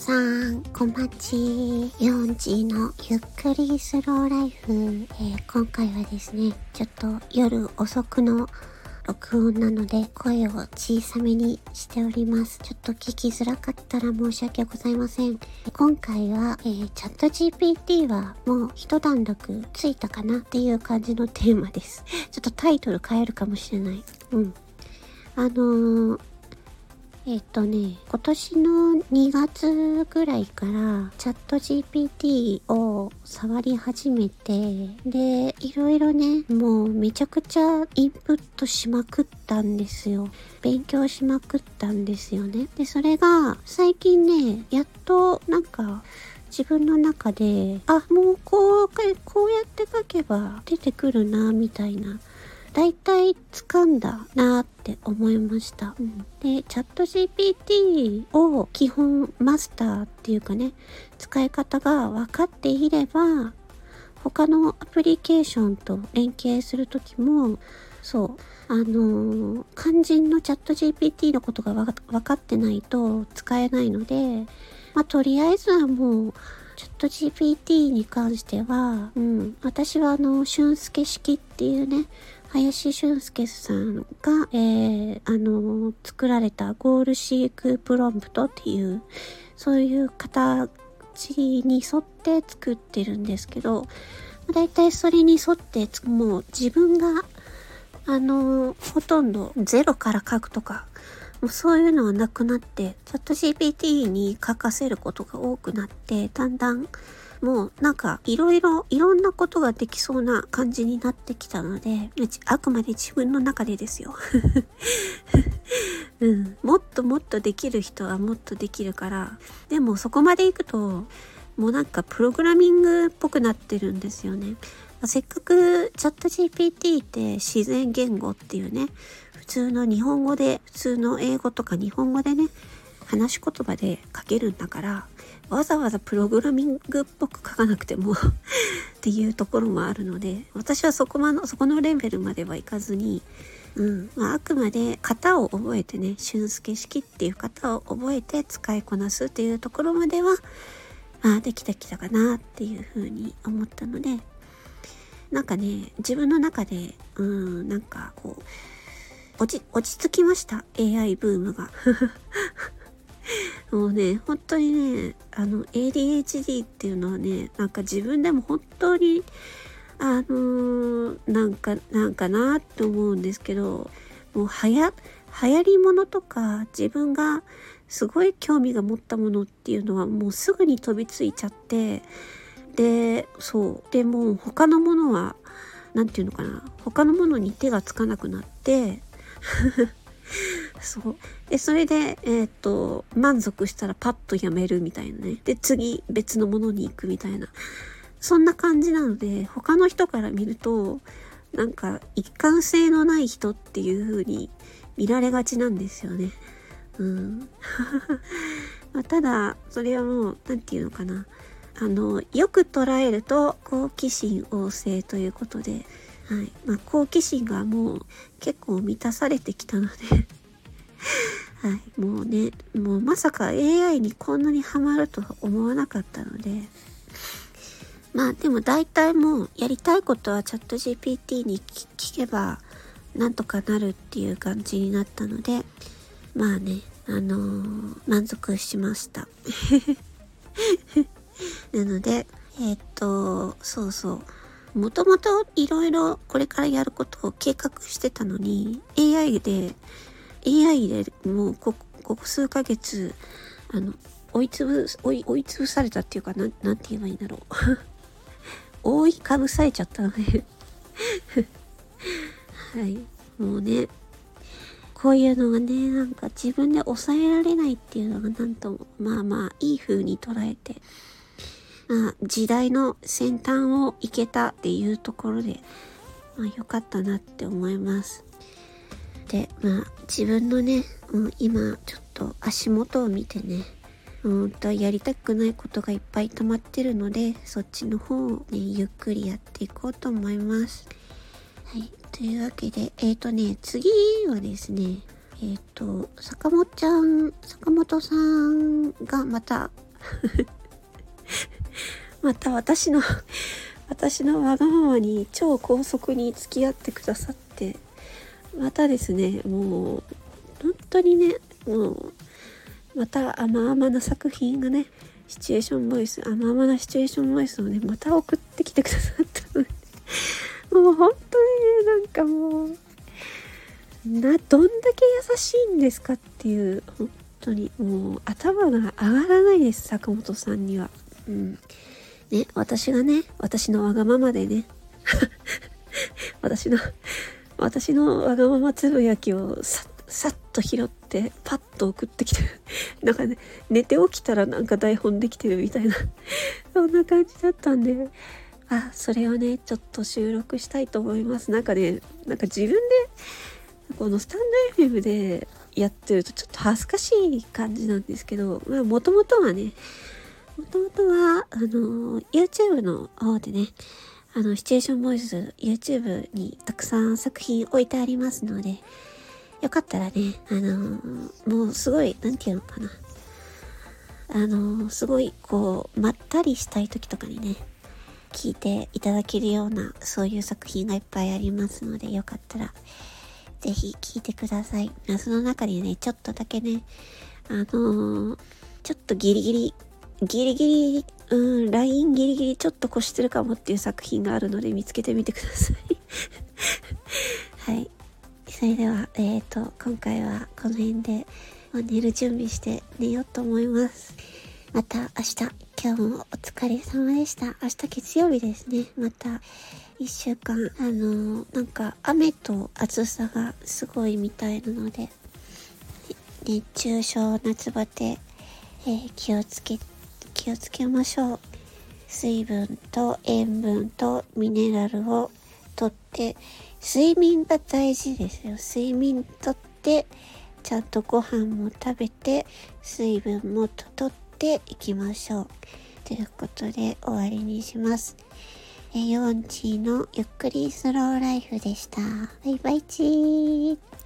皆さん、こんばんち。4時のゆっくりスローライフ。えー、今回はですね、ちょっと夜遅くの録音なので声を小さめにしております。ちょっと聞きづらかったら申し訳ございません。今回は、えー、チャット GPT はもう一段落ついたかなっていう感じのテーマです。ちょっとタイトル変えるかもしれない。うん。あのー、えっ、とね、今年の2月ぐらいからチャット GPT を触り始めて、で、いろいろね、もうめちゃくちゃインプットしまくったんですよ。勉強しまくったんですよね。で、それが最近ね、やっとなんか自分の中で、あ、もうこう、こうやって書けば出てくるな、みたいな。大体掴んだなって思いました。うん、で、チャット GPT を基本マスターっていうかね、使い方が分かっていれば、他のアプリケーションと連携するときも、そう、あのー、肝心のチャット GPT のことが分かってないと使えないので、まあ、とりあえずはもう、チャット GPT に関しては、うん、私はあの、俊介式っていうね、林俊介さんが、えー、あの、作られたゴールシークプロンプトっていう、そういう形に沿って作ってるんですけど、だいたいそれに沿って、もう自分が、あの、ほとんどゼロから書くとか、もうそういうのはなくなって、チャット GPT に書かせることが多くなって、だんだんもうなんかいろいろいろんなことができそうな感じになってきたので、あくまで自分の中でですよ。うん、もっともっとできる人はもっとできるから、でもそこまで行くと、もうなんかプログラミングっぽくなってるんですよね。せっかくチャット GPT って自然言語っていうね、通の日本語で、普通の英語とか日本語でね、話し言葉で書けるんだから、わざわざプログラミングっぽく書かなくても っていうところもあるので、私はそこまの、そこのレベルまではいかずに、うん。まあ、あくまで型を覚えてね、俊介式っていう型を覚えて使いこなすっていうところまでは、まあ、できてきたかなっていうふうに思ったので、なんかね、自分の中で、うん、なんかこう、落ち、落ち着きました？AI ブームが。もうね、本当にね、あの、ADHD っていうのはね、なんか自分でも本当に、あのー、なんか、なんかなって思うんですけど、もうはや、流行りものとか自分がすごい興味が持ったものっていうのはもうすぐに飛びついちゃって、で、そう。でも他のものは、何て言うのかな。他のものに手がつかなくなって、そう。で、それで、えっ、と、満足したらパッとやめるみたいなね。で、次別のものに行くみたいな。そんな感じなので、他の人から見ると、なんか一貫性のない人っていう風に見られがちなんですよね。うん。まあ、ただ、それはもう、何て言うのかな。あの、よく捉えると好奇心旺盛ということで、はい。まあ、好奇心がもう結構満たされてきたので はい。もうね、もうまさか AI にこんなにハマるとは思わなかったので、まあでも大体もうやりたいことはチャット GPT に聞けばなんとかなるっていう感じになったので、まあね、あのー、満足しました。なので、えー、っと、そうそう。もともといろいろこれからやることを計画してたのに、AI で、AI でもうここ数ヶ月、あの、追いつぶ、追い、追いつぶされたっていうか、なんなんて言えばいいんだろう。覆いかぶされちゃったので はい。もうね、こういうのがね、なんか自分で抑えられないっていうのがなんとも、まあまあ、いい風に捉えて、あ、時代の先端を行けたっていうところで、まあ、良かったなって思います。で、まあ、自分のね、うん、今、ちょっと足元を見てね、うんと、やりたくないことがいっぱい溜まってるので、そっちの方をね、ゆっくりやっていこうと思います。はい。というわけで、えっ、ー、とね、次はですね、えっ、ー、と、坂本ちゃん、坂本さんがまた また私の 私のわがままに超高速に付き合ってくださってまたですねもう本当にねもうまた甘々な作品がねシチュエーションボイス甘々なシチュエーションボイスをねまた送ってきてくださったので もう本当にねなんかもうなどんだけ優しいんですかっていう本当にもう頭が上がらないです坂本さんには。うんね、私がね、私のわがままでね、私の、私のわがままつぶやきをささっと拾ってパッと送ってきてる。なんかね、寝て起きたらなんか台本できてるみたいな そんな感じだったんで、あ、それをね、ちょっと収録したいと思います。なんかね、なんか自分で、このスタンド FM でやってるとちょっと恥ずかしい感じなんですけど、まあもともとはね、もともとは、あの、YouTube の方でね、あの、シチュエーションボイス、YouTube にたくさん作品置いてありますので、よかったらね、あの、もうすごい、なんていうのかな。あの、すごい、こう、まったりしたい時とかにね、聞いていただけるような、そういう作品がいっぱいありますので、よかったら、ぜひ聞いてください。その中にね、ちょっとだけね、あのちょっとギリギリギリギリ、うん、ラインギリギリちょっと越してるかもっていう作品があるので見つけてみてください はい。それでは、えっ、ー、と、今回はこの辺で、ま寝る準備して寝ようと思います。また明日、今日もお疲れ様でした。明日月曜日ですね。また一週間、あのー、なんか雨と暑さがすごいみたいなので、熱中症、夏バテ、えー、気をつけて、気をつけましょう。水分と塩分とミネラルをとって、睡眠が大事ですよ。睡眠とって、ちゃんとご飯も食べて、水分もとっていきましょう。ということで終わりにします。えヨンチーのゆっくりスローライフでした。バイバイチー。